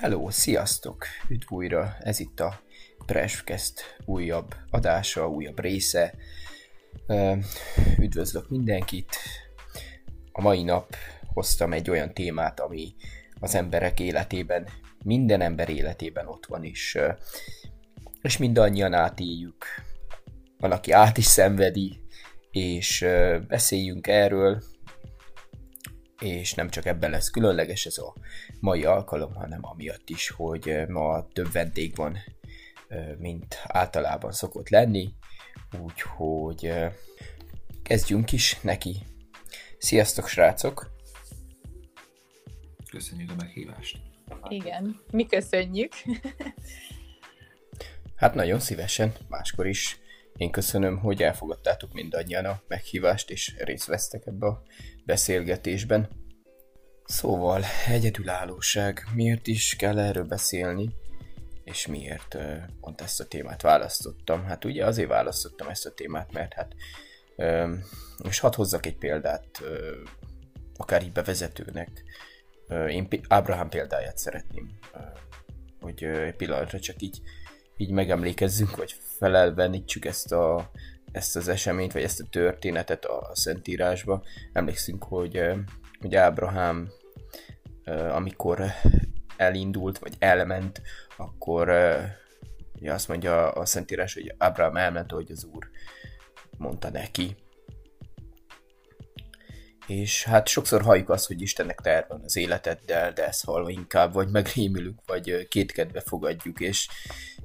Hello, sziasztok! Üdv újra, ez itt a Presscast újabb adása, újabb része. Üdvözlök mindenkit! A mai nap hoztam egy olyan témát, ami az emberek életében, minden ember életében ott van, és, és mindannyian átéljük. Van, aki át is szenvedi, és beszéljünk erről, és nem csak ebben lesz különleges ez a mai alkalom, hanem amiatt is, hogy ma több vendég van, mint általában szokott lenni, úgyhogy kezdjünk is neki. Sziasztok, srácok! Köszönjük a meghívást! Igen, mi köszönjük! hát nagyon szívesen, máskor is. Én köszönöm, hogy elfogadtátok mindannyian a meghívást, és részt vesztek ebbe a beszélgetésben. Szóval, egyedülállóság. Miért is kell erről beszélni? És miért pont ezt a témát választottam? Hát ugye azért választottam ezt a témát, mert hát... És hadd hozzak egy példát, akár így bevezetőnek. Én Ábrahám példáját szeretném, hogy egy pillanatra csak így, így megemlékezzünk, vagy felelvenítsük ezt a, ezt az eseményt, vagy ezt a történetet a Szentírásba. Emlékszünk, hogy, hogy Ábrahám, amikor elindult, vagy elment, akkor ugye azt mondja a Szentírás, hogy Ábrahám elment, hogy az Úr mondta neki. És hát sokszor halljuk azt, hogy Istennek terve van az életeddel, de ezt hallva inkább vagy megrémülünk, vagy kétkedve fogadjuk, és,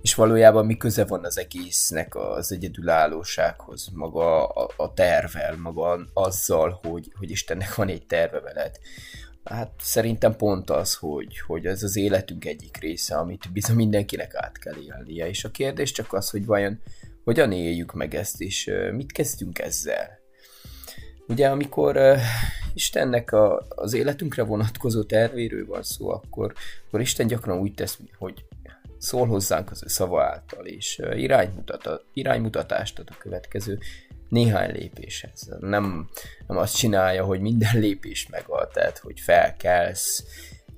és valójában mi köze van az egésznek az egyedülállósághoz, maga a, a tervel, maga azzal, hogy, hogy Istennek van egy terve veled. Hát szerintem pont az, hogy, hogy ez az életünk egyik része, amit bizony mindenkinek át kell élnie, és a kérdés csak az, hogy vajon hogyan éljük meg ezt, és mit kezdjünk ezzel. Ugye amikor uh, Istennek a, az életünkre vonatkozó tervéről van szó, akkor, akkor Isten gyakran úgy tesz, hogy szól hozzánk az ő szava által, és iránymutat, iránymutatást ad a következő néhány lépéshez. Nem, nem azt csinálja, hogy minden lépés megad, tehát hogy felkelsz,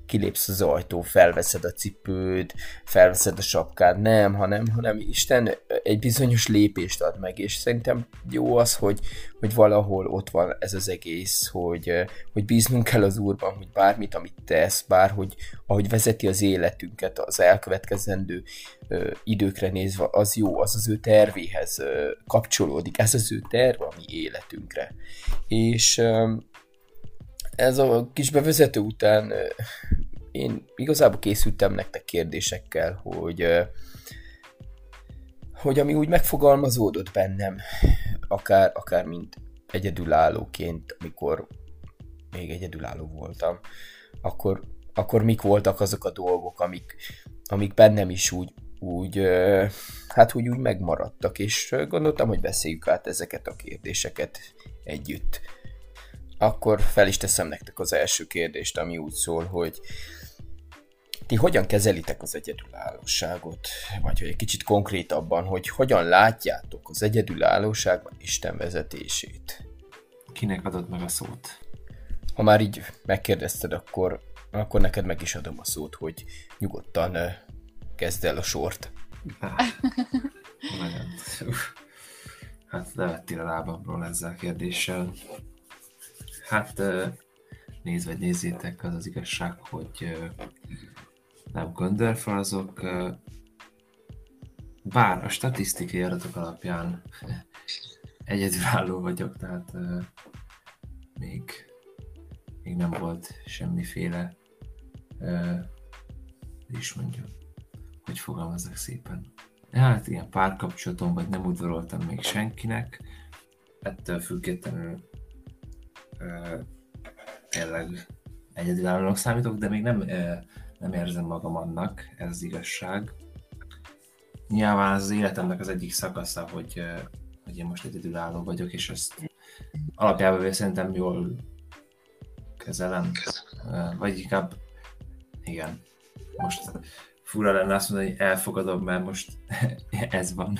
kilépsz az ajtó, felveszed a cipőd, felveszed a sapkád, nem, hanem, hanem Isten egy bizonyos lépést ad meg, és szerintem jó az, hogy, hogy valahol ott van ez az egész, hogy, hogy bíznunk kell az Úrban, hogy bármit, amit tesz, bárhogy, ahogy vezeti az életünket, az elkövetkezendő ö, időkre nézve, az jó, az az ő tervéhez ö, kapcsolódik, ez az ő terv a mi életünkre. És ö, ez a kis bevezető után én igazából készültem nektek kérdésekkel, hogy hogy ami úgy megfogalmazódott bennem, akár, akár mint egyedülállóként, amikor még egyedülálló voltam, akkor, akkor mik voltak azok a dolgok, amik, amik bennem is úgy, úgy, hát úgy, úgy megmaradtak, és gondoltam, hogy beszéljük át ezeket a kérdéseket együtt. Akkor fel is teszem nektek az első kérdést, ami úgy szól, hogy ti hogyan kezelitek az egyedülállóságot? Vagy hogy egy kicsit konkrétabban, hogy hogyan látjátok az egyedülállóságban Isten vezetését? Kinek adod meg a szót? Ha már így megkérdezted, akkor, akkor neked meg is adom a szót, hogy nyugodtan kezd el a sort. Hát levettél a lábamról ezzel a kérdéssel. Hát nézd vagy nézzétek, az az igazság, hogy nem göndörfalazok, bár a statisztikai adatok alapján egyedülálló vagyok, tehát még, még nem volt semmiféle is mondjam, hogy fogalmazzak szépen. Hát ilyen párkapcsolatom, vagy nem udvaroltam még senkinek, ettől függetlenül tényleg egyedülállónak számítok, de még nem, nem érzem magam annak, ez az igazság. Nyilván az életemnek az egyik szakasza, hogy, hogy én most egyedülálló vagyok, és ezt alapjában szerintem jól kezelem, vagy inkább igen, most fura lenne azt mondani, hogy elfogadom, mert most ez van.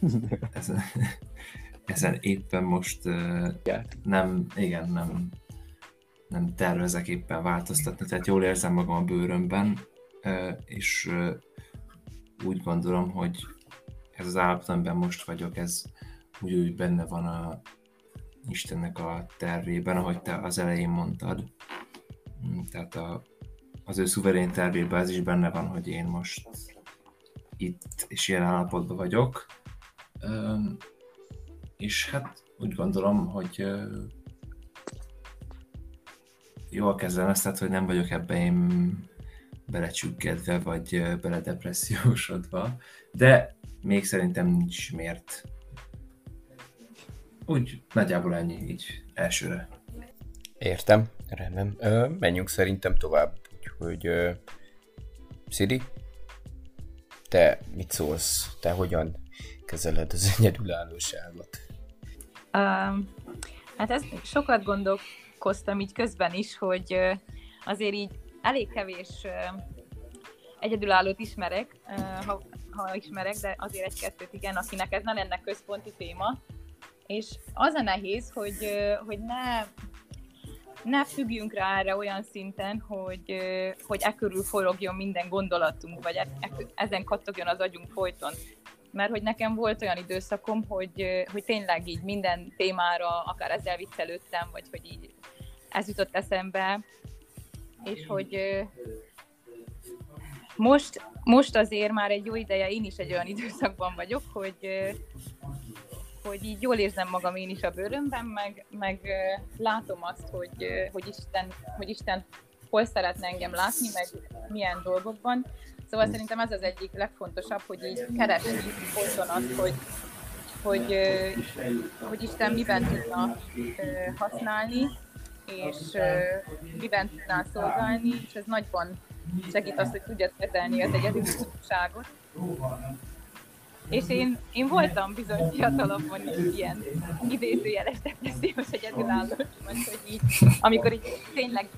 ezen, ezen éppen most nem, igen, nem, nem tervezek éppen változtatni, tehát jól érzem magam a bőrömben, és úgy gondolom, hogy ez az állapot, amiben most vagyok, ez úgy, úgy benne van a Istennek a tervében, ahogy te az elején mondtad. Mm, tehát a, az ő szuverén tervében ez is benne van, hogy én most itt és ilyen állapotban vagyok. És hát úgy gondolom, hogy jól kezelem ezt, tehát hogy nem vagyok ebben én belecsüggedve, vagy beledepressziósodva, de még szerintem nincs miért. Úgy nagyjából ennyi így elsőre. Értem, rendben. Ö, menjünk szerintem tovább, úgyhogy ö, te mit szólsz? Te hogyan kezeled az egyedülállóságot? Um, hát ezt sokat gondolkoztam így közben is, hogy azért így elég kevés egyedülállót ismerek, ha, ha ismerek, de azért egy-kettőt igen, akinek ez nem lenne központi téma. És az a nehéz, hogy, hogy ne, ne függjünk rá erre olyan szinten, hogy, hogy e körül forogjon minden gondolatunk, vagy e, e, ezen kattogjon az agyunk folyton. Mert hogy nekem volt olyan időszakom, hogy, hogy tényleg így minden témára, akár ezzel viccelődtem, vagy hogy így ez jutott eszembe, és hogy most, most azért már egy jó ideje én is egy olyan időszakban vagyok, hogy, hogy így jól érzem magam én is a bőrömben, meg, meg látom azt, hogy, hogy, Isten, hogy Isten hol szeretne engem látni, meg milyen dolgokban. Szóval szerintem ez az egyik legfontosabb, hogy így keresni folyton azt, hogy, hogy, hogy Isten miben tudna használni, és miben tudnál szolgálni, és ez nagyban segít azt, hogy tudjad kezelni az egyedülságot. És én, én voltam bizony fiatalabban is ilyen idézőjeles depressziós egyedülállós, hogy így, amikor így tényleg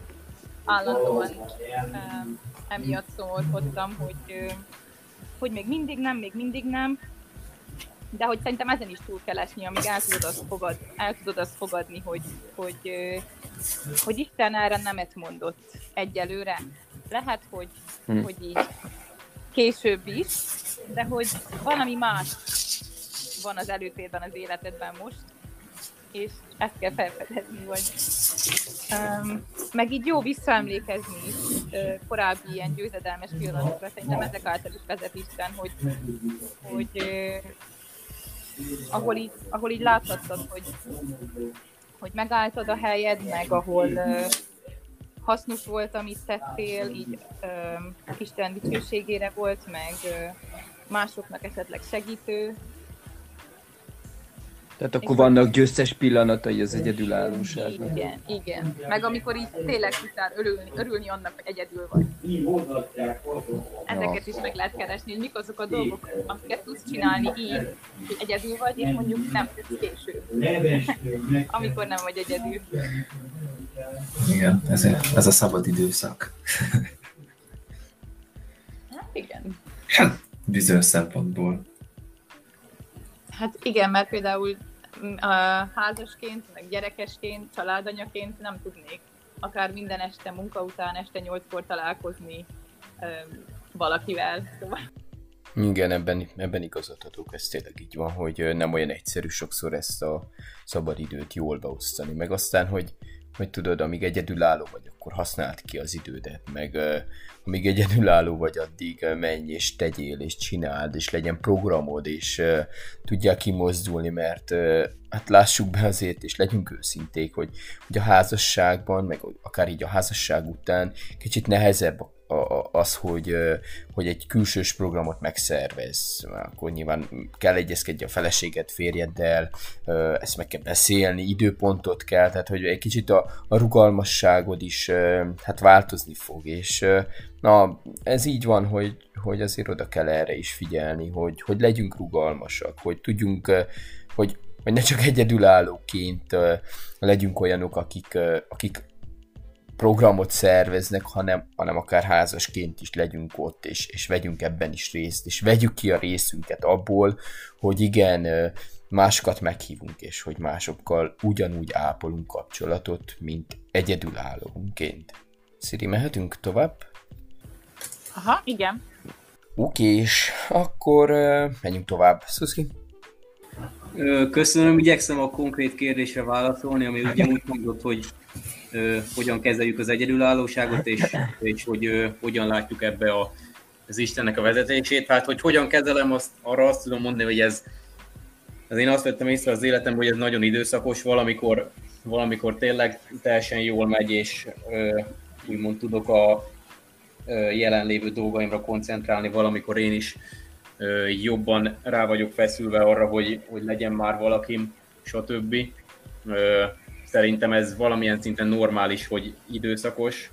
állandóan emiatt szomorkodtam, hogy, hogy még mindig nem, még mindig nem, de hogy szerintem ezen is túl kell esni, amíg el tudod azt, fogad, el tudod azt fogadni, hogy, hogy, hogy Isten erre nemet mondott egyelőre. Lehet, hogy, hmm. hogy így később is, de hogy valami más van az előtérben az életedben most, és ezt kell felfedezni, vagy um, meg így jó visszaemlékezni uh, korábbi ilyen győzedelmes pillanatokra, szerintem ezek által is vezet Isten, hogy, hogy uh, ahol így, ahol így láthattad, hogy, hogy megálltad a helyed, meg ahol uh, hasznos volt, amit tettél, így uh, Isten dicsőségére volt, meg uh, másoknak esetleg segítő, tehát akkor vannak győztes pillanatai az egyedülállóságnak. Igen, igen. Meg amikor így tényleg tudtál örülni, örülni annak, hogy egyedül vagy. Ezeket is meg lehet keresni, hogy mik azok a dolgok, amiket tudsz csinálni így, hogy egyedül vagy, és mondjuk nem tudsz később. amikor nem vagy egyedül. Igen, ez a, ez a szabad időszak. Hát igen. Hát bizonyos szempontból. Hát igen, mert például házasként, meg gyerekesként, családanyaként nem tudnék akár minden este munka után este nyolckor találkozni valakivel. Szóval. Igen, ebben, ebben igazat adok, ez tényleg így van, hogy nem olyan egyszerű sokszor ezt a szabadidőt jól beosztani, meg aztán, hogy hogy tudod, amíg egyedülálló vagy, akkor használd ki az idődet, meg uh, amíg egyedülálló vagy, addig uh, menj és tegyél és csináld, és legyen programod, és uh, tudjál kimozdulni, mert hát lássuk be azért, és legyünk őszinték, hogy, hogy a házasságban, meg akár így a házasság után kicsit nehezebb az, hogy, hogy egy külsős programot megszervez. Akkor nyilván kell egyezkedni a feleséget férjeddel, ezt meg kell beszélni, időpontot kell, tehát hogy egy kicsit a, a rugalmasságod is hát változni fog, és na, ez így van, hogy, hogy azért oda kell erre is figyelni, hogy, hogy legyünk rugalmasak, hogy tudjunk, hogy, hogy ne csak egyedülállóként legyünk olyanok, akik, akik programot szerveznek, hanem, hanem akár házasként is legyünk ott, és, és vegyünk ebben is részt, és vegyük ki a részünket abból, hogy igen, másokat meghívunk, és hogy másokkal ugyanúgy ápolunk kapcsolatot, mint egyedülállónként. Sziri, mehetünk tovább? Aha, igen. Oké, és akkor uh, menjünk tovább. Szuszki? Köszönöm, igyekszem a konkrét kérdésre válaszolni, ami ugye úgy mondott, hogy hogyan kezeljük az egyedülállóságot, és, és hogy hogyan látjuk ebbe a, az Istennek a vezetését. Hát, hogy hogyan kezelem, azt, arra azt tudom mondani, hogy ez, ez én azt vettem észre az életem, hogy ez nagyon időszakos, valamikor, valamikor tényleg teljesen jól megy, és ö, úgymond tudok a jelenlévő dolgaimra koncentrálni, valamikor én is jobban rá vagyok feszülve arra, hogy, hogy legyen már valakim, stb. Ö, Szerintem ez valamilyen szinten normális, hogy időszakos.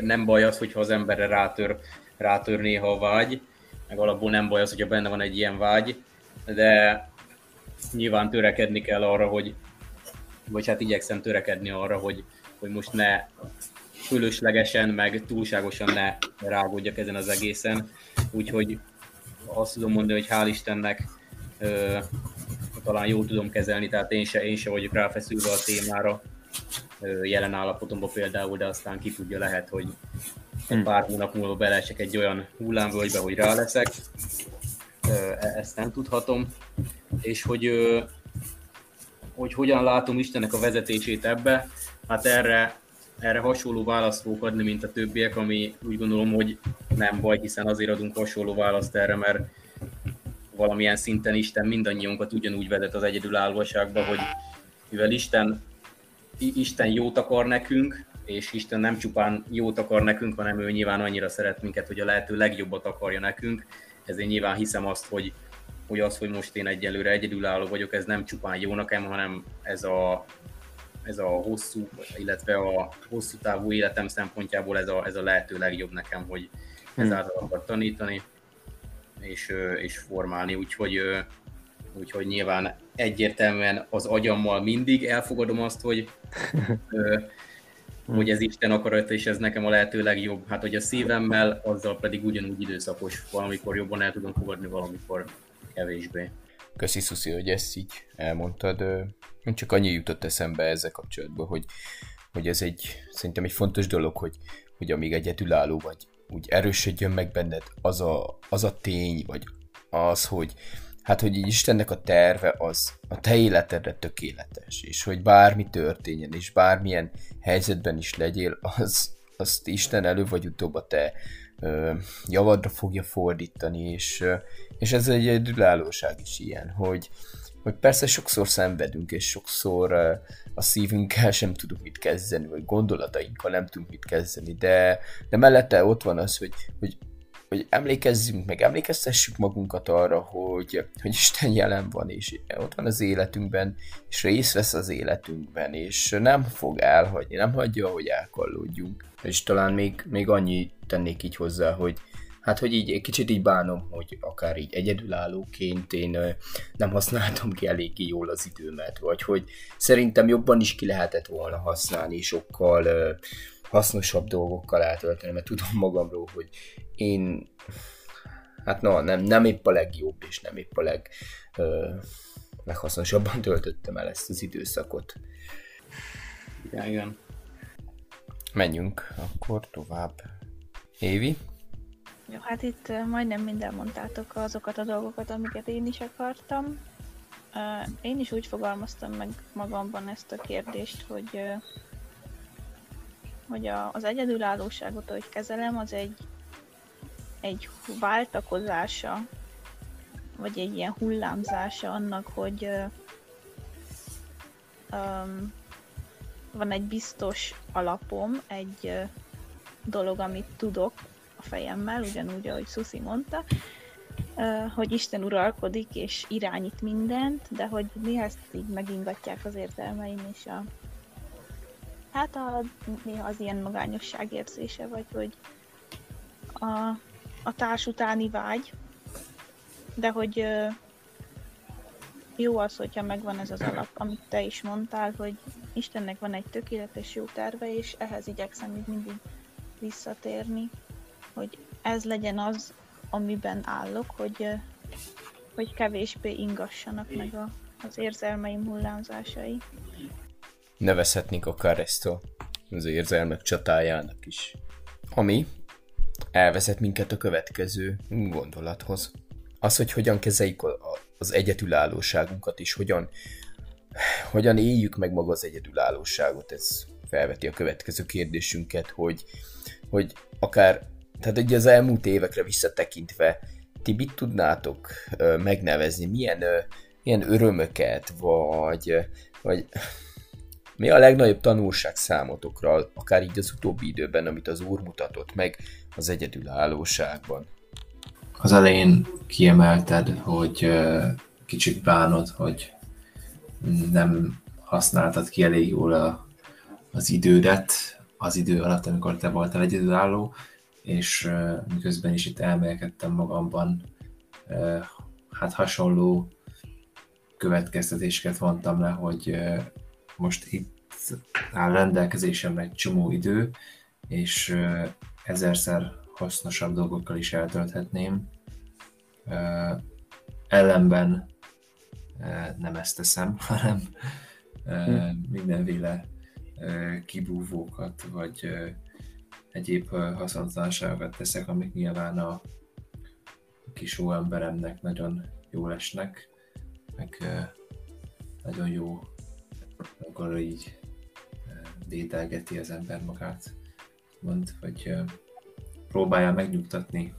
Nem baj az, hogyha az emberre rátör, rátör néha a vágy, meg alapból nem baj az, hogyha benne van egy ilyen vágy, de nyilván törekedni kell arra, hogy, vagy hát igyekszem törekedni arra, hogy, hogy most ne fölöslegesen, meg túlságosan ne rágódjak ezen az egészen. Úgyhogy azt tudom mondani, hogy hál' Istennek talán jól tudom kezelni, tehát én se, én se vagyok ráfeszülve a témára jelen állapotomban például, de aztán ki tudja lehet, hogy hmm. pár hónap múlva belesek egy olyan hullámvölgybe, hogy rá leszek. E, ezt nem tudhatom. És hogy, hogy hogyan látom Istennek a vezetését ebbe, hát erre, erre hasonló választ fogok adni, mint a többiek, ami úgy gondolom, hogy nem baj, hiszen azért adunk hasonló választ erre, mert valamilyen szinten Isten mindannyiunkat ugyanúgy vezet az egyedülállóságba, hogy mivel Isten, Isten jót akar nekünk, és Isten nem csupán jót akar nekünk, hanem ő nyilván annyira szeret minket, hogy a lehető legjobbat akarja nekünk, ezért nyilván hiszem azt, hogy, hogy az, hogy most én egyelőre egyedülálló vagyok, ez nem csupán jó nekem, hanem ez a, ez a hosszú, illetve a hosszú távú életem szempontjából ez a, ez a lehető legjobb nekem, hogy hmm. ezáltal akar tanítani és, és formálni, úgyhogy, úgyhogy nyilván egyértelműen az agyammal mindig elfogadom azt, hogy, hogy ez Isten akarat, és ez nekem a lehető legjobb. Hát, hogy a szívemmel, azzal pedig ugyanúgy időszakos, valamikor jobban el tudom fogadni, valamikor kevésbé. Köszi Szuszi, hogy ezt így elmondtad. Csak annyi jutott eszembe ezzel kapcsolatban, hogy, hogy ez egy, szerintem egy fontos dolog, hogy, hogy amíg egyedülálló vagy, úgy erősödjön meg benned az a, az a tény, vagy az, hogy hát, hogy Istennek a terve az a te életedre tökéletes, és hogy bármi történjen, és bármilyen helyzetben is legyél, az, azt Isten elő vagy utóbb a te ö, javadra fogja fordítani, és, ö, és ez egy egyedülállóság is ilyen, hogy, hogy persze sokszor szenvedünk, és sokszor a szívünkkel sem tudunk mit kezdeni, vagy gondolatainkkal nem tudunk mit kezdeni, de, de mellette ott van az, hogy, hogy, hogy emlékezzünk meg, emlékeztessük magunkat arra, hogy, hogy Isten jelen van, és ott van az életünkben, és részt vesz az életünkben, és nem fog elhagyni, nem hagyja, hogy elkallódjunk. És talán még, még annyi tennék így hozzá, hogy, hát hogy így kicsit így bánom, hogy akár így egyedülállóként én nem használtam ki eléggé jól az időmet, vagy hogy szerintem jobban is ki lehetett volna használni, sokkal hasznosabb dolgokkal eltölteni, mert tudom magamról, hogy én hát na, nem, nem épp a legjobb, és nem épp a leg, ö, leghasznosabban töltöttem el ezt az időszakot. Igen, igen. Menjünk akkor tovább. Évi? Jó, hát itt majdnem minden mondtátok azokat a dolgokat, amiket én is akartam. Én is úgy fogalmaztam meg magamban ezt a kérdést, hogy, hogy az egyedülállóságot, ahogy kezelem, az egy, egy váltakozása, vagy egy ilyen hullámzása annak, hogy um, van egy biztos alapom, egy dolog, amit tudok, a fejemmel, ugyanúgy, ahogy Susi mondta, hogy Isten uralkodik és irányít mindent, de hogy néha ezt így megingatják az értelmeim és a hát a, néha az ilyen magányosság érzése, vagy hogy a, a társ utáni vágy, de hogy jó az, hogyha megvan ez az alap, amit te is mondtál, hogy Istennek van egy tökéletes jó terve, és ehhez igyekszem még mindig visszatérni hogy ez legyen az, amiben állok, hogy, hogy kevésbé ingassanak meg a, az érzelmeim hullámzásai. Nevezhetnénk akár ezt a, az érzelmek csatájának is. Ami elvezet minket a következő gondolathoz. Az, hogy hogyan kezeljük az egyedülállóságunkat, és hogyan, hogyan éljük meg maga az egyedülállóságot, ez felveti a következő kérdésünket, hogy, hogy akár, tehát egy az elmúlt évekre visszatekintve, ti mit tudnátok megnevezni, milyen, milyen örömöket, vagy, vagy mi a legnagyobb tanulság számotokra, akár így az utóbbi időben, amit az úr mutatott meg az egyedülállóságban? Az elején kiemelted, hogy kicsit bánod, hogy nem használtad ki elég jól a, az idődet az idő alatt, amikor te voltál egyedülálló, és miközben is itt elmélkedtem magamban, hát hasonló következtetéseket vontam le, hogy most itt áll rendelkezésemre egy csomó idő, és ezerszer hasznosabb dolgokkal is eltölthetném. Ellenben nem ezt teszem, hanem mindenféle kibúvókat, vagy egyéb haszontalanságokat teszek, amik nyilván a kis emberemnek nagyon jól esnek, meg nagyon jó, akkor így dédelgeti az ember magát, mond, hogy próbálja megnyugtatni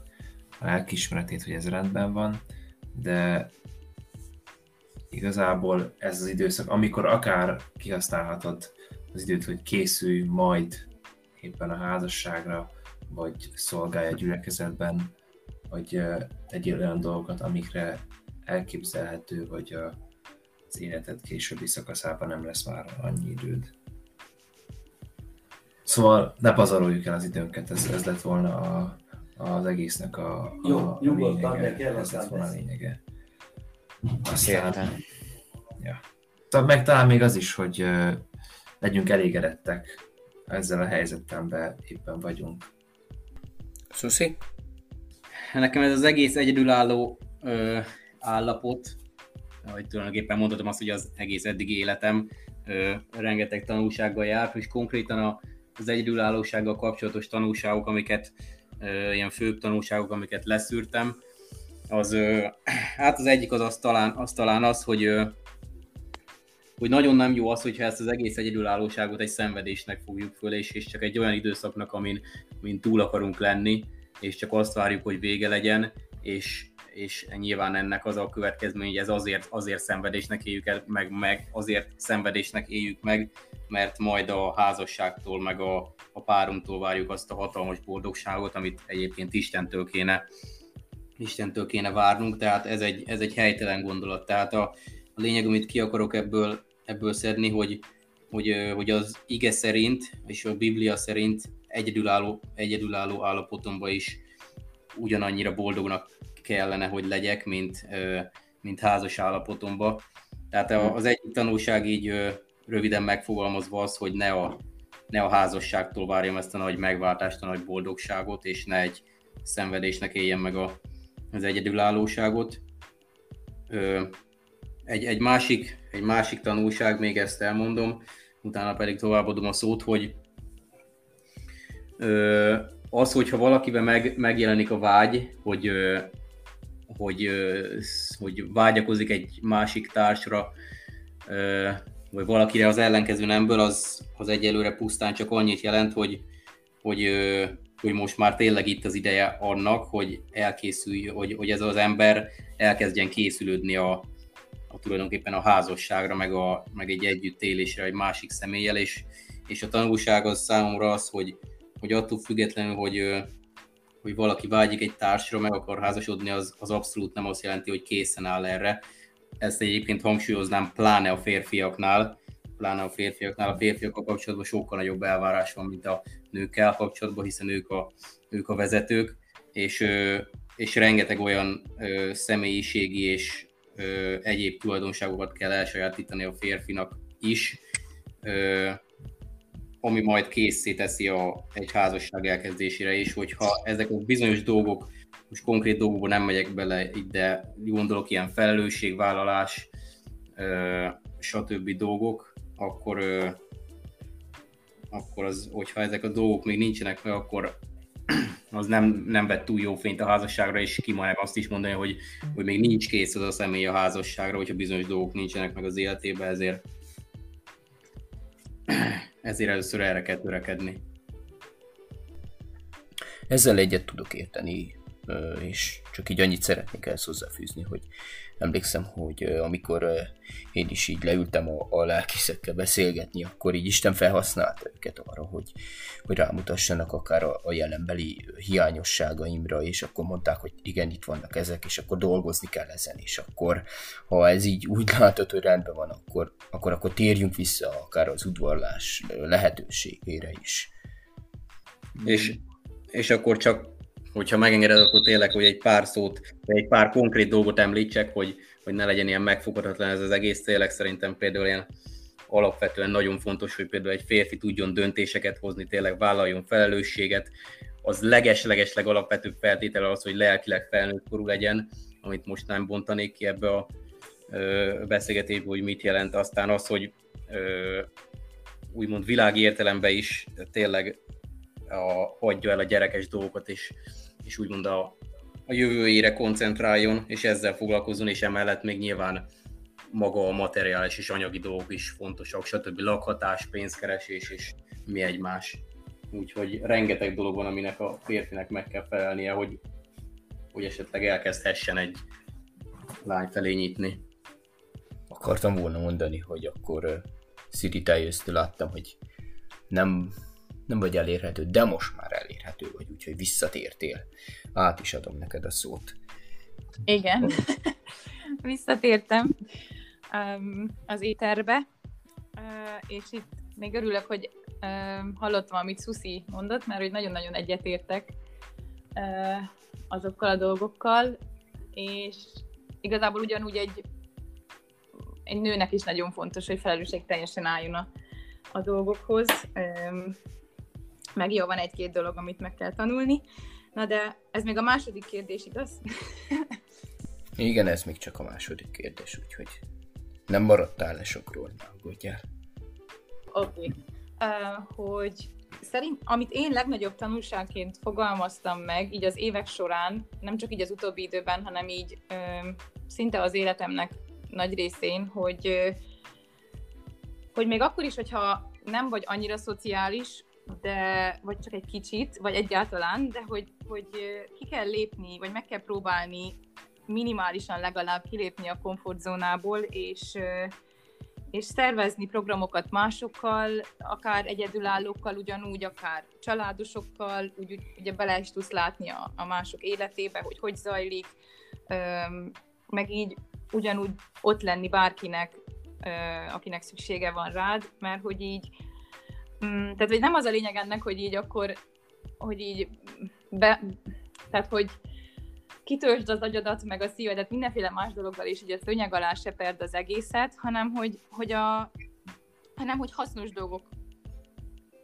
a lelkismeretét, hogy ez rendben van, de igazából ez az időszak, amikor akár kihasználhatod az időt, hogy készülj majd éppen a házasságra, vagy szolgálj a gyülekezetben, vagy tegyél olyan dolgokat, amikre elképzelhető, hogy az életed későbbi szakaszában nem lesz már annyi időd. Szóval ne pazaroljuk el az időnket, ez, ez lett volna a, az egésznek a, Jó, a lényege. Ez lett volna a lényege. Aztán, ja. Szóval meg talán még az is, hogy legyünk elégedettek ezzel a helyzetemben éppen vagyunk. Szuszi? Nekem ez az egész egyedülálló ö, állapot, ahogy tulajdonképpen mondhatom azt, hogy az egész eddigi életem ö, rengeteg tanulsággal jár, és konkrétan a, az egyedülállósággal kapcsolatos tanulságok, amiket ilyen főbb tanulságok, amiket leszűrtem, az, hát az egyik az, az, talán, az talán az, hogy, hogy nagyon nem jó az, hogyha ezt az egész egyedülállóságot egy szenvedésnek fogjuk föl, és, és csak egy olyan időszaknak, amin, amin túl akarunk lenni, és csak azt várjuk, hogy vége legyen, és, és nyilván ennek az a következmény, hogy ez azért, azért szenvedésnek éljük el, meg, meg azért szenvedésnek éljük meg, mert majd a házasságtól, meg a, a párunktól várjuk azt a hatalmas boldogságot, amit egyébként Istentől kéne, Istentől kéne várnunk, tehát ez egy, ez egy helytelen gondolat. Tehát a, a lényeg, amit ki akarok ebből, ebből szedni, hogy, hogy, hogy az ige szerint, és a Biblia szerint egyedülálló, egyedülálló állapotomban is ugyanannyira boldognak kellene, hogy legyek, mint, mint házas állapotomban. Tehát az egyik tanulság így röviden megfogalmazva az, hogy ne a, ne a házasságtól várjam ezt a nagy megváltást, a nagy boldogságot, és ne egy szenvedésnek éljen meg a, az egyedülállóságot. Egy, egy, másik, egy másik tanulság, még ezt elmondom, utána pedig továbbadom a szót, hogy az, hogyha valakiben meg, megjelenik a vágy, hogy, hogy, hogy vágyakozik egy másik társra, vagy valakire az ellenkező nemből, az, az egyelőre pusztán csak annyit jelent, hogy, hogy, hogy most már tényleg itt az ideje annak, hogy elkészülj, hogy, hogy ez az ember elkezdjen készülődni a, a tulajdonképpen a házasságra, meg, a, meg egy együttélésre egy másik személlyel, és, és a tanulság az számomra az, hogy, hogy attól függetlenül, hogy, hogy valaki vágyik egy társra, meg akar házasodni, az, az abszolút nem azt jelenti, hogy készen áll erre. Ezt egyébként hangsúlyoznám pláne a férfiaknál, pláne a férfiaknál. A férfiakkal kapcsolatban sokkal nagyobb elvárás van, mint a nőkkel kapcsolatban, hiszen ők a, ők a vezetők, és, és rengeteg olyan személyiségi és egyéb tulajdonságokat kell elsajátítani a férfinak is, ami majd készé teszi a, egy házasság elkezdésére is, hogyha ezek a bizonyos dolgok, most konkrét dolgokban nem megyek bele, de gondolok ilyen felelősségvállalás, ö, stb. dolgok, akkor, ö, akkor az, hogyha ezek a dolgok még nincsenek meg, akkor az nem, nem vett túl jó fényt a házasságra, és ki ma azt is mondani, hogy, hogy még nincs kész az a személy a házasságra, hogyha bizonyos dolgok nincsenek meg az életében, ezért ezért először erre kell törekedni. Ezzel egyet tudok érteni, és csak így annyit szeretnék ezt hozzáfűzni, hogy emlékszem, hogy amikor én is így leültem a, a lelkiszekkel beszélgetni, akkor így Isten felhasználta őket arra, hogy, hogy rámutassanak akár a, a jelenbeli hiányosságaimra, és akkor mondták, hogy igen, itt vannak ezek, és akkor dolgozni kell ezen, és akkor ha ez így úgy látod, hogy rendben van, akkor, akkor, akkor térjünk vissza akár az udvarlás lehetőségére is. És, és akkor csak hogyha megengeded, akkor tényleg, hogy egy pár szót, egy pár konkrét dolgot említsek, hogy, hogy ne legyen ilyen megfoghatatlan ez az egész, tényleg szerintem például ilyen alapvetően nagyon fontos, hogy például egy férfi tudjon döntéseket hozni, tényleg vállaljon felelősséget, az leges-leges legalapvetőbb feltétele az, hogy lelkileg felnőtt korú legyen, amit most nem bontanék ki ebbe a beszélgetésbe, hogy mit jelent. Aztán az, hogy ö, úgymond világi értelemben is tényleg a, hagyja el a gyerekes dolgokat, és és úgymond a, a jövőjére koncentráljon, és ezzel foglalkozzon, és emellett még nyilván maga a materiális és anyagi dolgok is fontosak, stb. lakhatás, pénzkeresés és mi egymás. Úgyhogy rengeteg dolog van, aminek a férfinek meg kell felelnie, hogy, hogy esetleg elkezdhessen egy lány felé nyitni. Akartam volna mondani, hogy akkor uh, Siri láttam, hogy nem nem vagy elérhető, de most már elérhető vagy, úgyhogy visszatértél. Át is adom neked a szót. Igen, visszatértem um, az éterbe, uh, és itt még örülök, hogy uh, hallottam, amit Susi mondott, mert hogy nagyon-nagyon egyetértek uh, azokkal a dolgokkal, és igazából ugyanúgy egy, egy nőnek is nagyon fontos, hogy felelősség teljesen álljon a, a dolgokhoz. Um, meg jó, van egy-két dolog, amit meg kell tanulni. Na de ez még a második kérdés, igaz? Igen, ez még csak a második kérdés, úgyhogy nem maradtál le sokról, ne aggódjál. Oké. Okay. Uh, hogy szerint, amit én legnagyobb tanulságként fogalmaztam meg, így az évek során, nem csak így az utóbbi időben, hanem így uh, szinte az életemnek nagy részén, hogy, uh, hogy még akkor is, hogyha nem vagy annyira szociális, de, vagy csak egy kicsit, vagy egyáltalán, de hogy, hogy ki kell lépni, vagy meg kell próbálni minimálisan legalább kilépni a komfortzónából, és, és szervezni programokat másokkal, akár egyedülállókkal, ugyanúgy, akár családosokkal, úgy, ugye bele is tudsz látni a, a mások életébe, hogy hogy zajlik, meg így ugyanúgy ott lenni bárkinek, akinek szüksége van rád, mert hogy így tehát, hogy nem az a lényeg ennek, hogy így akkor, hogy így be, tehát, hogy kitöltsd az agyadat, meg a szívedet mindenféle más dologgal, és így a szőnyeg alá seperd az egészet, hanem hogy, hogy a, hanem hogy hasznos dolgok,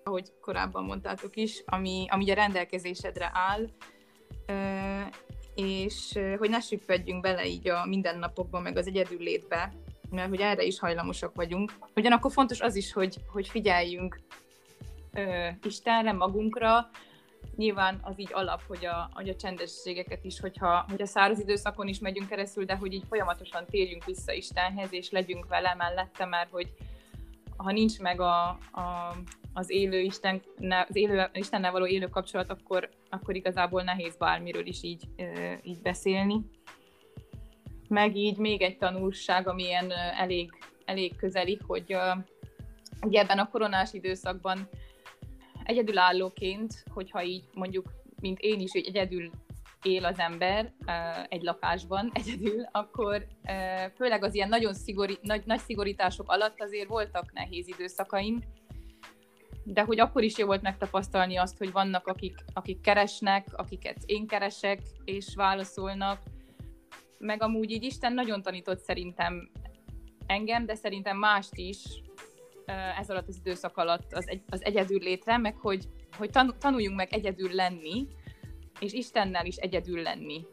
ahogy korábban mondtátok is, ami, ami a rendelkezésedre áll, és hogy ne süppedjünk bele így a mindennapokban, meg az egyedül létbe, mert hogy erre is hajlamosak vagyunk. Ugyanakkor fontos az is, hogy, hogy figyeljünk ö, Istenre, magunkra, nyilván az így alap, hogy a, hogy a csendességeket is, hogyha hogy a száraz időszakon is megyünk keresztül, de hogy így folyamatosan térjünk vissza Istenhez, és legyünk vele mellette, mert hogy ha nincs meg a, a, az élő Isten, az élő, Istennel való élő kapcsolat, akkor, akkor igazából nehéz bármiről is így, így beszélni. Meg így még egy tanulság, ami ilyen elég, elég közeli, hogy ugye ebben a koronás időszakban egyedülállóként, hogyha így mondjuk, mint én is, hogy egyedül él az ember egy lakásban egyedül, akkor főleg az ilyen nagyon szigori, nagy, nagy szigorítások alatt azért voltak nehéz időszakaim, de hogy akkor is jó volt megtapasztalni azt, hogy vannak, akik, akik keresnek, akiket én keresek, és válaszolnak, meg amúgy így Isten nagyon tanított szerintem engem, de szerintem mást is, ez alatt az időszak alatt az, egy, az egyedül létre, meg hogy, hogy tanuljunk meg egyedül lenni, és Istennel is egyedül lenni.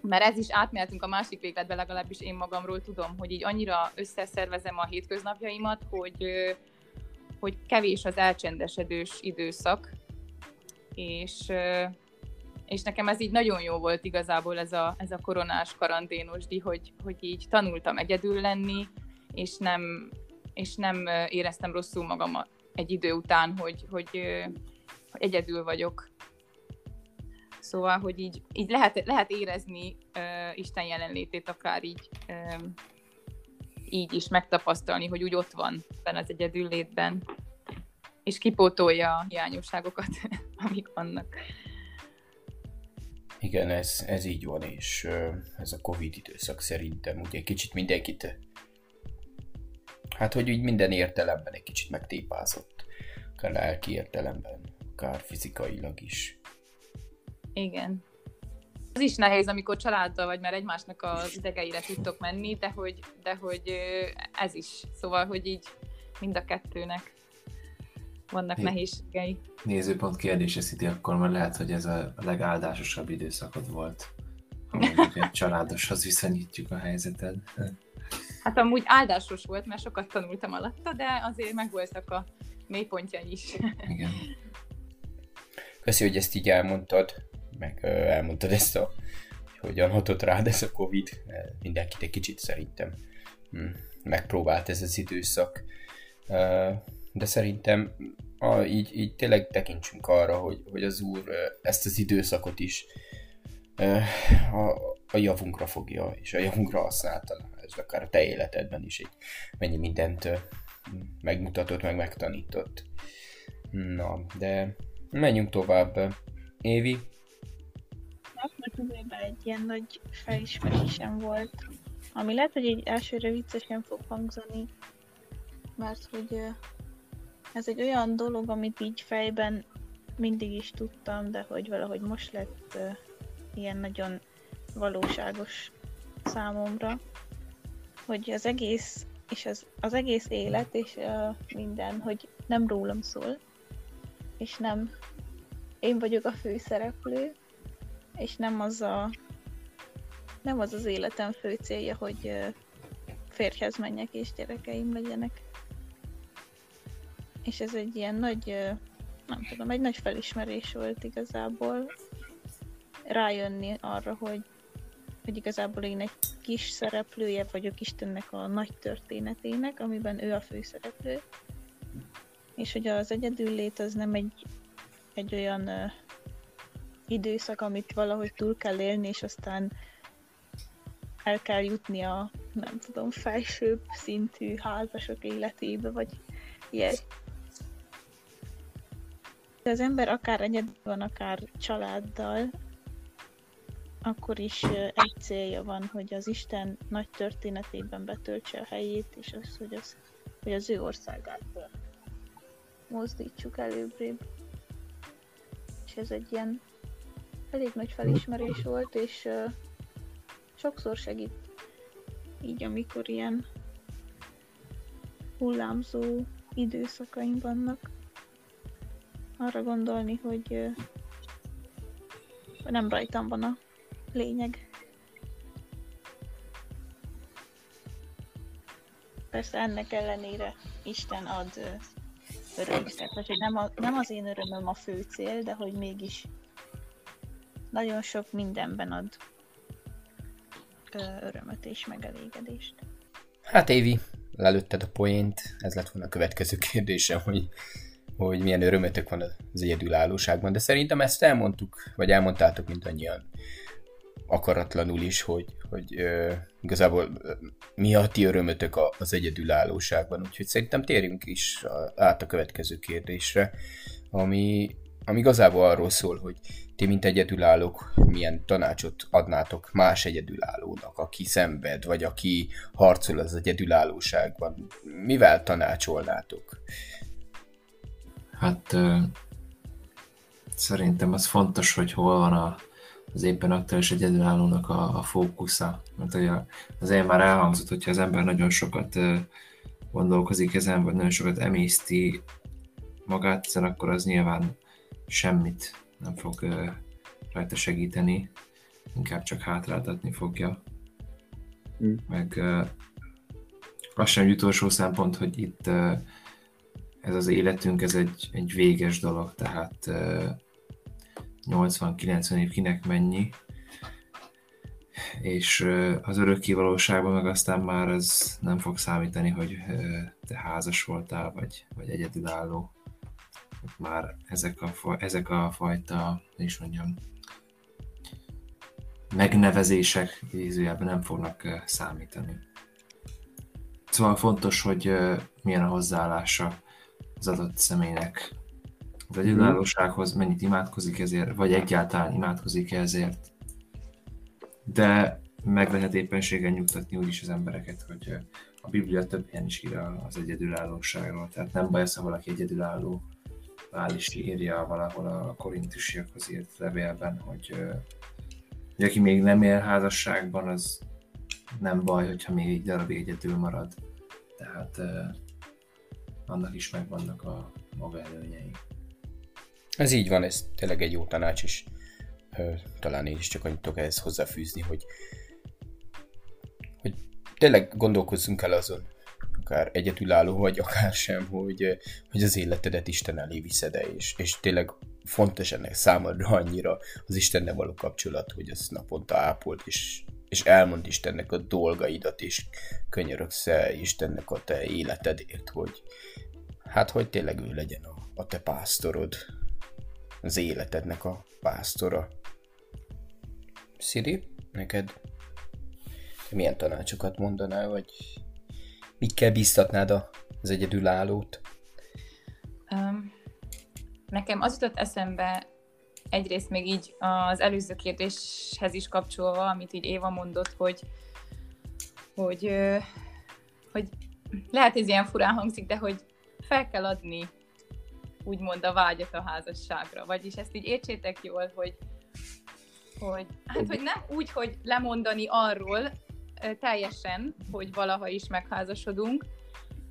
Mert ez is átmehetünk a másik végletbe, legalábbis én magamról tudom, hogy így annyira összeszervezem a hétköznapjaimat, hogy, hogy kevés az elcsendesedős időszak, és, és nekem ez így nagyon jó volt igazából ez a, ez a koronás karanténos di, hogy, hogy így tanultam egyedül lenni, és nem, és nem éreztem rosszul magam egy idő után, hogy, hogy, hogy egyedül vagyok. Szóval, hogy így, így lehet, lehet érezni uh, Isten jelenlétét akár így, uh, így is megtapasztalni, hogy úgy ott van benne az egyedül létben, és kipótolja a hiányosságokat, amik vannak. Igen, ez, ez így van, és ez a Covid időszak szerintem ugye kicsit mindenkit, hát hogy úgy minden értelemben egy kicsit megtépázott, akár lelki értelemben, akár fizikailag is. Igen. Az is nehéz, amikor családdal vagy, mert egymásnak az idegeire tudtok menni, de hogy, de hogy ez is. Szóval, hogy így mind a kettőnek vannak Né- nehézségei. Nézőpont kérdése Sziti, akkor már lehet, hogy ez a legáldásosabb időszakod volt. Hogy családoshoz viszonyítjuk a helyzeted. Hát amúgy áldásos volt, mert sokat tanultam alatta, de azért megvoltak a mélypontja is. Igen. Köszi, hogy ezt így elmondtad, meg elmondtad ezt a, hogy hogyan hatott rád ez a Covid. Mindenkit egy kicsit szerintem hm, megpróbált ez az időszak. De szerintem a, így, így tényleg tekintsünk arra, hogy, hogy az Úr ezt az időszakot is a, a javunkra fogja, és a javunkra használta. Ez akár a te életedben is egy mennyi mindent megmutatott, meg megtanított. Na, de menjünk tovább. Évi? Akkor egy ilyen nagy felismerésem volt, ami lehet, hogy egy elsőre viccesen fog hangzani, mert hogy ez egy olyan dolog, amit így fejben mindig is tudtam, de hogy valahogy most lett uh, ilyen nagyon valóságos számomra, hogy az egész, és az, az egész élet és uh, minden, hogy nem rólam szól, és nem én vagyok a főszereplő, és nem az a nem az az életem fő célja, hogy uh, férjhez menjek és gyerekeim legyenek. És ez egy ilyen nagy, nem tudom, egy nagy felismerés volt igazából rájönni arra, hogy, hogy igazából én egy kis szereplője vagyok Istennek a nagy történetének, amiben ő a főszereplő, és hogy az egyedül lét az nem egy, egy olyan uh, időszak, amit valahogy túl kell élni, és aztán el kell jutni a, nem tudom, felsőbb szintű házasok életébe, vagy ilyen de az ember akár egyedül van, akár családdal, akkor is egy célja van, hogy az Isten nagy történetében betöltse a helyét, és az, hogy az, hogy az ő országát mozdítsuk előbbrébb. És ez egy ilyen elég nagy felismerés volt, és uh, sokszor segít így, amikor ilyen hullámzó időszakaim vannak arra gondolni, hogy nem rajtam van a lényeg. Persze ennek ellenére Isten ad örömet. Tehát, hogy nem, a, nem az én örömöm a fő cél, de hogy mégis nagyon sok mindenben ad örömöt és megelégedést. Hát Évi, lelőtted a poént, ez lett volna a következő kérdésem, hogy hogy milyen örömötök van az egyedülállóságban, de szerintem ezt elmondtuk, vagy elmondtátok mindannyian akaratlanul is, hogy, hogy ö, igazából ö, mi a ti örömötök az egyedülállóságban, úgyhogy szerintem térjünk is át a következő kérdésre, ami, ami igazából arról szól, hogy ti, mint egyedülállók, milyen tanácsot adnátok más egyedülállónak, aki szenved, vagy aki harcol az egyedülállóságban. Mivel tanácsolnátok? Hát szerintem az fontos, hogy hol van a, az éppen aktuális egyedülállónak a, a fókusza. Mert ugye az én már elhangzott, hogyha az ember nagyon sokat gondolkozik ezen, vagy nagyon sokat emészti magát ezen, akkor az nyilván semmit nem fog rajta segíteni, inkább csak hátráltatni fogja. Mm. Meg sem utolsó szempont, hogy itt ez az életünk, ez egy, egy véges dolog, tehát 80-90 év kinek mennyi, és az örökké valóságban meg aztán már ez nem fog számítani, hogy te házas voltál, vagy, vagy egyedülálló. Már ezek a, ezek a fajta, is mondjam, megnevezések idézőjelben nem fognak számítani. Szóval fontos, hogy milyen a hozzáállása az adott személynek az egyedülállósághoz, mennyit imádkozik ezért, vagy egyáltalán imádkozik ezért. De meg lehet éppenséggel nyugtatni úgyis az embereket, hogy a Biblia több ilyen is ír az egyedülállóságról. Tehát nem baj az, ha valaki egyedülálló, Pál is írja valahol a korintusiakhoz írt levélben, hogy, hogy aki még nem él házasságban, az nem baj, hogyha még egy darabig egyedül marad. Tehát annak is megvannak a maga előnyei. Ez így van, ez tényleg egy jó tanács is. Talán én is csak annyit tudok ehhez hozzáfűzni, hogy, hogy tényleg gondolkozzunk el azon, akár egyedülálló vagy, akár sem, hogy, hogy az életedet Isten elé viszed és, és tényleg fontos ennek számodra annyira az Istennel való kapcsolat, hogy az naponta ápolt, és, és elmond Istennek a dolgaidat, és könyörögsz Istennek a te életedért, hogy hát, hogy tényleg ő legyen a, a te pásztorod, az életednek a pásztora. Siri, neked milyen tanácsokat mondanál, vagy mikkel bíztatnád az egyedülállót? Um, nekem az jutott eszembe egyrészt még így az előző kérdéshez is kapcsolva, amit így Éva mondott, hogy, hogy, hogy lehet ez ilyen furán hangzik, de hogy fel kell adni úgymond a vágyat a házasságra. Vagyis ezt így értsétek jól, hogy, hogy, hát, hogy nem úgy, hogy lemondani arról teljesen, hogy valaha is megházasodunk,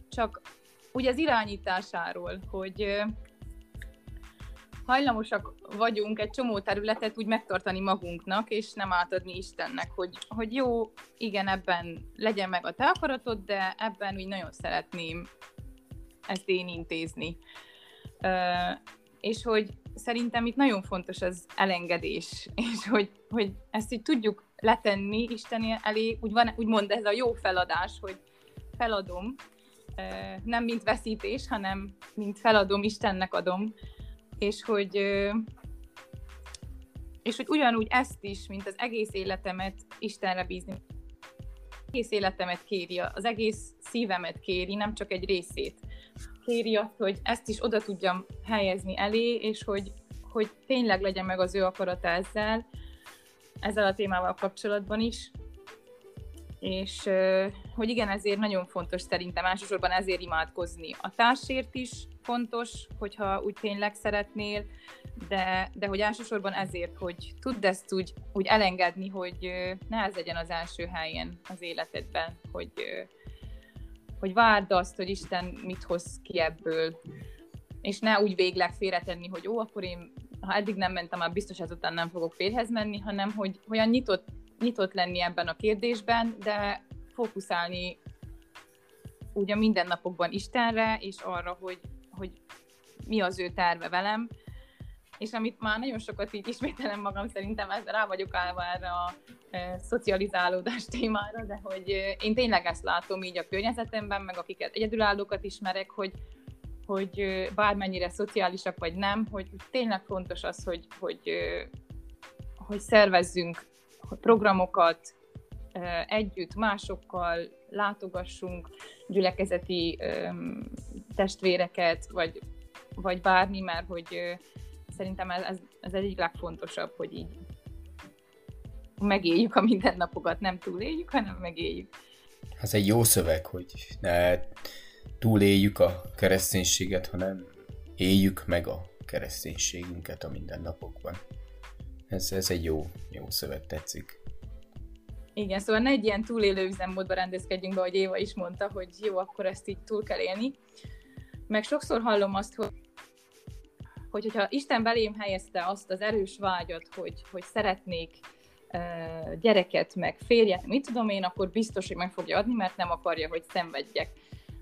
csak úgy az irányításáról, hogy hajlamosak vagyunk egy csomó területet úgy megtartani magunknak, és nem átadni Istennek, hogy, hogy jó, igen, ebben legyen meg a te akaratod, de ebben úgy nagyon szeretném ezt én intézni és hogy szerintem itt nagyon fontos az elengedés, és hogy, hogy ezt így tudjuk letenni Isten elé, úgy van, úgymond ez a jó feladás, hogy feladom, nem mint veszítés, hanem mint feladom, Istennek adom, és hogy és hogy ugyanúgy ezt is, mint az egész életemet Istenre bízni. Egész életemet kéri, az egész szívemet kéri, nem csak egy részét kéri azt, hogy ezt is oda tudjam helyezni elé, és hogy, hogy tényleg legyen meg az ő akarata ezzel, ezzel a témával kapcsolatban is. És hogy igen, ezért nagyon fontos szerintem elsősorban ezért imádkozni. A társért is fontos, hogyha úgy tényleg szeretnél, de, de hogy elsősorban ezért, hogy tudd ezt úgy, úgy elengedni, hogy ne ez legyen az első helyen az életedben, hogy, hogy várd azt, hogy Isten mit hoz ki ebből, és ne úgy végleg félretenni, hogy ó, akkor én, ha eddig nem mentem, már biztos ezután nem fogok férhez menni, hanem hogy olyan nyitott, nyitott lenni ebben a kérdésben, de fókuszálni úgy a mindennapokban Istenre, és arra, hogy, hogy mi az ő terve velem, és amit már nagyon sokat így ismételem magam, szerintem ez, rá vagyok állva erre a e, szocializálódás témára, de hogy e, én tényleg ezt látom így a környezetemben, meg akiket egyedülállókat ismerek, hogy, hogy e, bármennyire szociálisak vagy nem, hogy tényleg fontos az, hogy, hogy, e, hogy szervezzünk programokat, e, együtt másokkal látogassunk gyülekezeti testvéreket, vagy, vagy bármi, mert hogy szerintem ez, ez, ez egyik legfontosabb, hogy így megéljük a mindennapokat, nem túléljük, hanem megéljük. Ez egy jó szöveg, hogy ne túléljük a kereszténységet, hanem éljük meg a kereszténységünket a mindennapokban. Ez, ez egy jó, jó szöveg, tetszik. Igen, szóval ne egy ilyen túlélő üzemmódba rendezkedjünk be, hogy Éva is mondta, hogy jó, akkor ezt így túl kell élni. Meg sokszor hallom azt, hogy hogy, hogyha Isten belém helyezte azt az erős vágyat, hogy, hogy szeretnék gyereket, meg férjet, mit tudom én, akkor biztos, hogy meg fogja adni, mert nem akarja, hogy szenvedjek.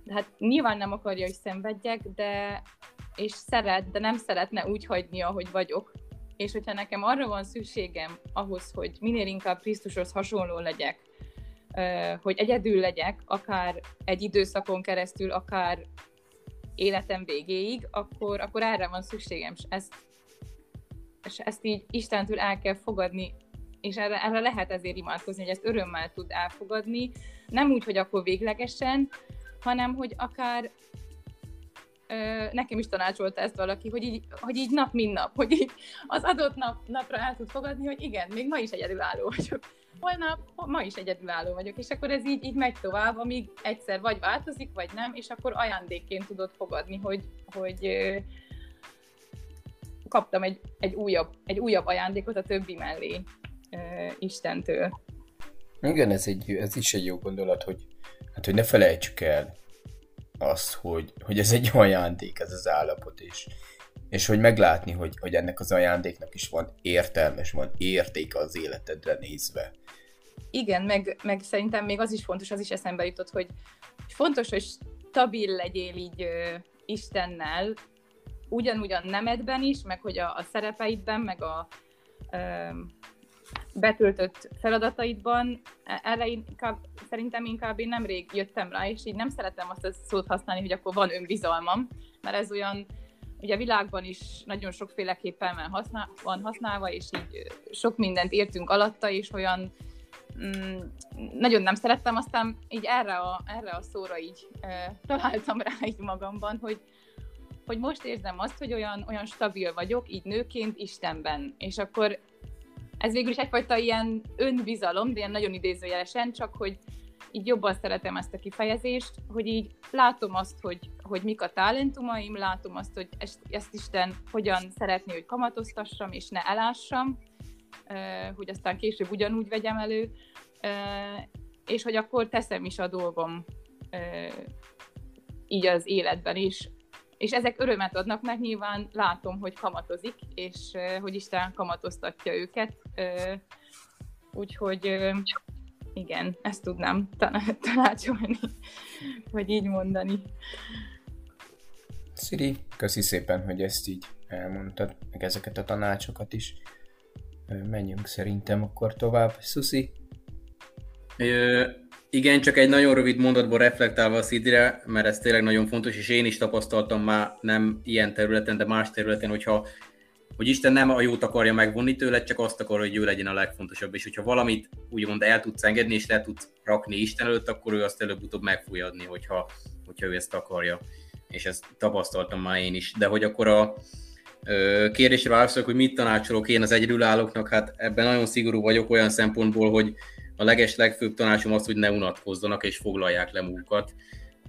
De hát nyilván nem akarja, hogy szenvedjek, de és szeret, de nem szeretne úgy hagyni, ahogy vagyok, és hogyha nekem arra van szükségem ahhoz, hogy minél inkább Krisztushoz hasonló legyek, hogy egyedül legyek, akár egy időszakon keresztül, akár életem végéig, akkor, akkor erre van szükségem, és ezt, és ezt így Istentől el kell fogadni, és erre, erre lehet ezért imádkozni, hogy ezt örömmel tud elfogadni, nem úgy, hogy akkor véglegesen, hanem hogy akár nekem is tanácsolta ezt valaki, hogy így, hogy így nap, mint nap, hogy így az adott nap, napra el tud fogadni, hogy igen, még ma is egyedülálló vagyok. Holnap, ma is egyedülálló vagyok, és akkor ez így, így megy tovább, amíg egyszer vagy változik, vagy nem, és akkor ajándékként tudod fogadni, hogy, hogy kaptam egy, egy, újabb, egy újabb ajándékot a többi mellé Istentől. Igen, ez, egy, ez is egy jó gondolat, hogy, hát, hogy ne felejtsük el, azt, hogy, hogy ez egy ajándék, ez az állapot, és, és hogy meglátni, hogy, hogy ennek az ajándéknak is van értelme, és van értéke az életedre nézve. Igen, meg, meg szerintem még az is fontos, az is eszembe jutott, hogy fontos, hogy stabil legyél így ö, Istennel, ugyanúgy a nemedben is, meg hogy a, a szerepeidben, meg a ö, betöltött feladataidban, e, erre inkább, szerintem inkább én nemrég jöttem rá, és így nem szeretem azt a szót használni, hogy akkor van önbizalmam, mert ez olyan, ugye a világban is nagyon sokféleképpen van, használ, van használva, és így sok mindent értünk alatta, és olyan mm, nagyon nem szerettem, aztán így erre a, erre a szóra így e, találtam rá így magamban, hogy, hogy most érzem azt, hogy olyan, olyan stabil vagyok, így nőként Istenben, és akkor ez végül is egyfajta ilyen önbizalom, de ilyen nagyon idézőjelesen, csak hogy így jobban szeretem ezt a kifejezést, hogy így látom azt, hogy, hogy mik a talentumaim, látom azt, hogy ezt, ezt Isten hogyan szeretné, hogy kamatoztassam, és ne elássam, hogy aztán később ugyanúgy vegyem elő, és hogy akkor teszem is a dolgom így az életben is, és ezek örömet adnak, mert nyilván látom, hogy kamatozik, és hogy Isten kamatoztatja őket. Úgyhogy igen, ezt tudnám tanácsolni, vagy így mondani. Sziri, köszi szépen, hogy ezt így elmondtad, meg ezeket a tanácsokat is. Menjünk szerintem akkor tovább. Szuszi? Igen, csak egy nagyon rövid mondatból reflektálva a Szidire, mert ez tényleg nagyon fontos, és én is tapasztaltam már nem ilyen területen, de más területen, hogyha hogy Isten nem a jót akarja megvonni tőled, csak azt akar, hogy ő legyen a legfontosabb, és hogyha valamit úgymond el tudsz engedni, és le tudsz rakni Isten előtt, akkor ő azt előbb-utóbb meg fogja adni, hogyha, hogyha ő ezt akarja. És ezt tapasztaltam már én is. De hogy akkor a kérdésre válaszolok, hogy mit tanácsolok én az egyedülállóknak, hát ebben nagyon szigorú vagyok olyan szempontból, hogy a leges legfőbb tanácsom az, hogy ne unatkozzanak és foglalják le munkat,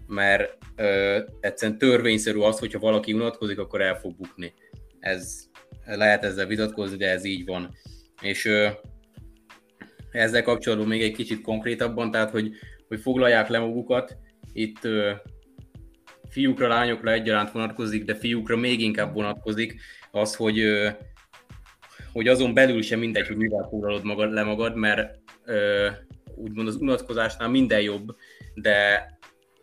mert ö, egyszerűen törvényszerű az, hogyha valaki unatkozik, akkor el fog bukni. Ez lehet ezzel vitatkozni, de ez így van. És ö, ezzel kapcsolatban még egy kicsit konkrétabban, tehát hogy, hogy foglalják le magukat, itt ö, fiúkra, lányokra egyaránt vonatkozik, de fiúkra még inkább vonatkozik az, hogy hogy azon belül sem mindegy, hogy mivel foglalod magad, le magad, mert úgymond az unatkozásnál minden jobb, de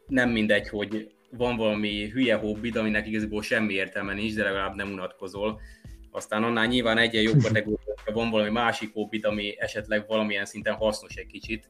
nem mindegy, hogy van valami hülye hobbid, aminek igazából semmi értelme nincs, de legalább nem unatkozol. Aztán annál nyilván egyen jobb kategória, van valami másik hobbid, ami esetleg valamilyen szinten hasznos egy kicsit,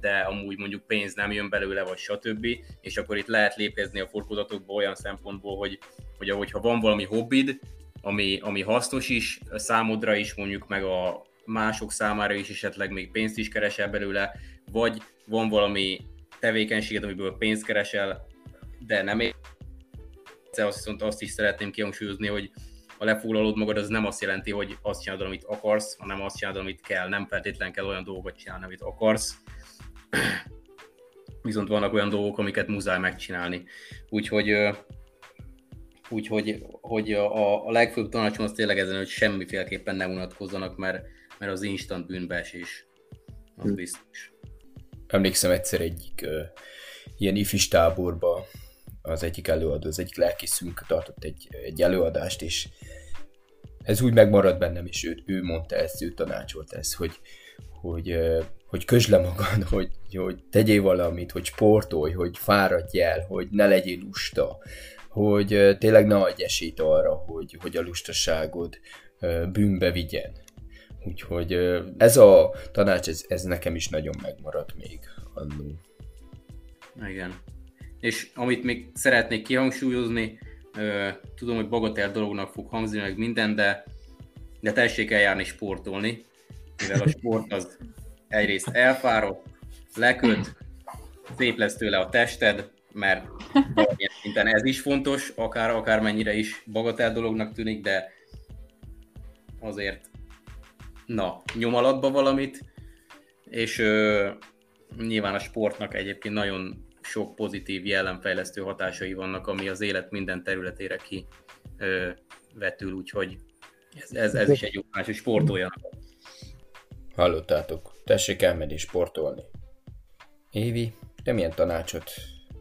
de amúgy mondjuk pénz nem jön belőle, vagy stb. És akkor itt lehet lépezni a forkózatokba olyan szempontból, hogy, hogy ahogyha van valami hobbid, ami, ami hasznos is számodra is, mondjuk meg a mások számára is esetleg még pénzt is keresel belőle, vagy van valami tevékenységed, amiből pénzt keresel, de nem ér. Azt viszont azt is szeretném kihangsúlyozni, hogy a lefoglalód magad az nem azt jelenti, hogy azt csinálod, amit akarsz, hanem azt csinálod, amit kell. Nem feltétlenül kell olyan dolgokat csinálni, amit akarsz. Viszont vannak olyan dolgok, amiket muszáj megcsinálni. Úgyhogy Úgyhogy hogy a, a legfőbb tanácsom az tényleg ezen, hogy semmiféleképpen ne unatkozzanak, mert, mert az instant bűnbeesés az hm. biztos. Emlékszem egyszer egyik uh, ilyen ifis táborba az egyik előadó, az egyik lelkészünk tartott egy, egy előadást, és ez úgy megmaradt bennem, és ő, ő mondta ezt, ő tanácsolt ezt, hogy, hogy, hogy közd le magad, hogy, hogy tegyél valamit, hogy sportolj, hogy fáradj el, hogy ne legyél lusta, hogy tényleg ne adj esélyt arra, hogy, hogy a lustaságod bűnbe vigyen. Úgyhogy ez a tanács, ez, ez nekem is nagyon megmaradt még annó. Igen. És amit még szeretnék kihangsúlyozni, tudom, hogy bagatel dolognak fog hangzni meg minden, de, de tessék eljárni sportolni, mivel a sport az egyrészt elfárad, leköt, szép lesz tőle a tested, mert valamilyen szinten ez is fontos, akár, akár mennyire is bagatel dolognak tűnik, de azért na, nyom alatba valamit, és ö, nyilván a sportnak egyébként nagyon sok pozitív jellemfejlesztő hatásai vannak, ami az élet minden területére ki ö, vetül, úgyhogy ez, ez, ez is egy jó más, hogy sportoljanak. Hallottátok, tessék elmenni sportolni. Évi, te milyen tanácsot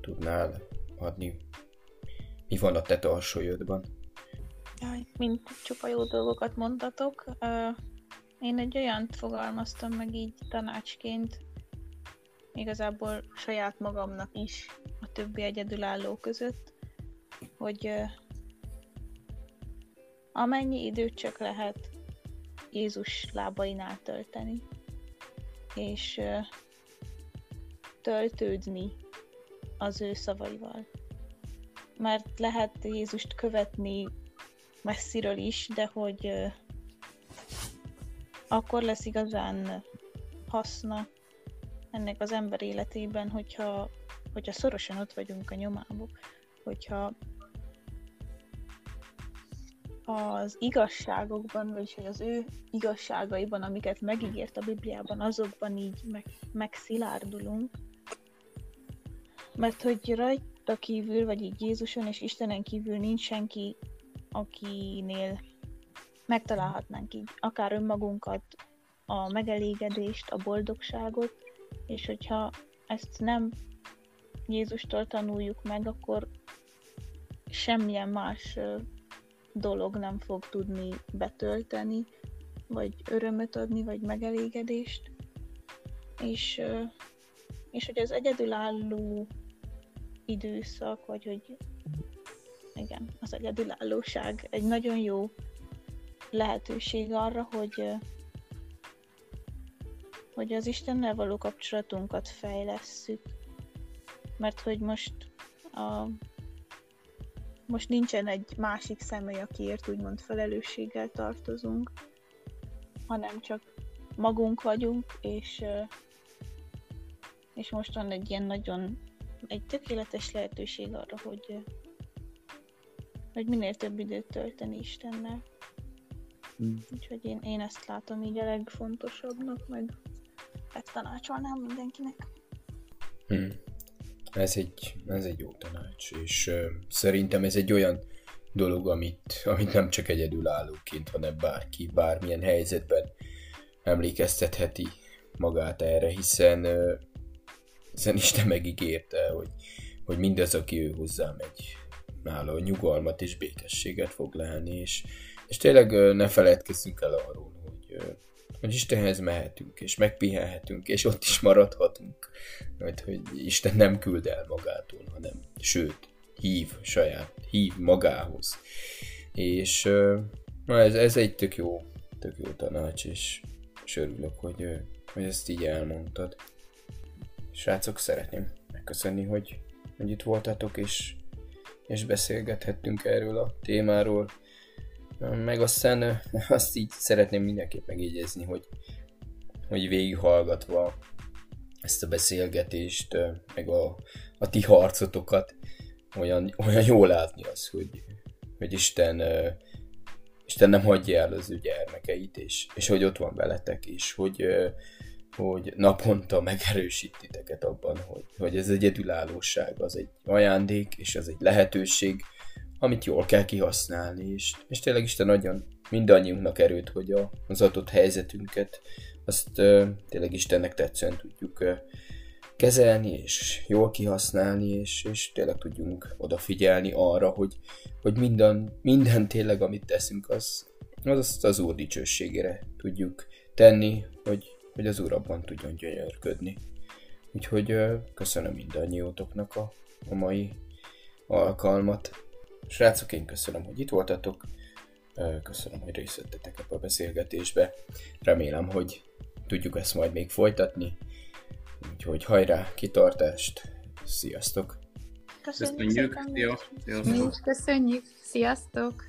tudnál adni? Mi van a te tarsójödban? Jaj, mind csupa jó dolgokat mondtatok. Én egy olyan fogalmaztam meg így tanácsként, igazából saját magamnak is, a többi egyedülálló között, hogy amennyi időt csak lehet Jézus lábainál tölteni, és töltődni az ő szavaival. Mert lehet Jézust követni messziről is, de hogy akkor lesz igazán haszna ennek az ember életében, hogyha, hogyha szorosan ott vagyunk a nyomába, hogyha az igazságokban, vagyis hogy az ő igazságaiban, amiket megígért a Bibliában, azokban így meg, megszilárdulunk. Mert hogy rajta kívül, vagy így Jézuson és Istenen kívül nincs senki, akinél megtalálhatnánk így akár önmagunkat, a megelégedést, a boldogságot, és hogyha ezt nem Jézustól tanuljuk meg, akkor semmilyen más dolog nem fog tudni betölteni, vagy örömöt adni, vagy megelégedést. És, és hogy az egyedülálló időszak, vagy hogy igen, az egyedülállóság egy nagyon jó lehetőség arra, hogy hogy az Istennel való kapcsolatunkat fejlesszük. Mert hogy most a, most nincsen egy másik személy, akiért úgymond felelősséggel tartozunk, hanem csak magunk vagyunk, és, és most van egy ilyen nagyon, egy tökéletes lehetőség arra, hogy, hogy minél több időt tölteni Istennel. Mm. Úgyhogy én, én ezt látom így a legfontosabbnak, meg ezt tanácsolnám mindenkinek. Hmm. Ez egy, ez egy jó tanács, és uh, szerintem ez egy olyan dolog, amit, amit nem csak egyedülállóként, hanem bárki, bármilyen helyzetben emlékeztetheti magát erre, hiszen, uh, hiszen Isten megígérte, hogy, hogy mindez, aki ő hozzá megy, nála nyugalmat és békességet fog lehenni, és, és tényleg uh, ne feledkezzünk el arról, hogy hogy Istenhez mehetünk, és megpihenhetünk, és ott is maradhatunk. Mert hogy Isten nem küld el magától, hanem sőt, hív saját, hív magához. És na ez, ez egy tök jó, tök jó tanács, és, és örülök, hogy, hogy ezt így elmondtad. Srácok, szeretném megköszönni, hogy, hogy itt voltatok, és, és beszélgethettünk erről a témáról. Meg aztán azt így szeretném mindenképp megjegyezni, hogy, hogy végighallgatva ezt a beszélgetést, meg a, a ti harcotokat, olyan, olyan jól látni az, hogy, hogy Isten, Isten nem hagyja el az ő gyermekeit, és, és hogy ott van veletek, és hogy, hogy naponta megerősít titeket abban, hogy, hogy ez egyedülállóság az egy ajándék, és az egy lehetőség, amit jól kell kihasználni, és, és tényleg Isten adjon mindannyiunknak erőt, hogy a, az adott helyzetünket azt uh, tényleg Istennek tetszően tudjuk uh, kezelni, és jól kihasználni, és, és tényleg tudjunk odafigyelni arra, hogy, hogy minden, minden tényleg, amit teszünk, az, az azt az Úr dicsőségére tudjuk tenni, hogy, hogy az Úr abban tudjon gyönyörködni. Úgyhogy uh, köszönöm mindannyiótoknak a, a mai alkalmat. Srácok, én köszönöm, hogy itt voltatok. Köszönöm, hogy részt vettetek ebbe a beszélgetésbe. Remélem, hogy tudjuk ezt majd még folytatni. Úgyhogy hajrá, kitartást, sziasztok! Köszönjük, Köszönjük. szépen, Szia. Sziasztok. Mi is köszönjük. Sziasztok!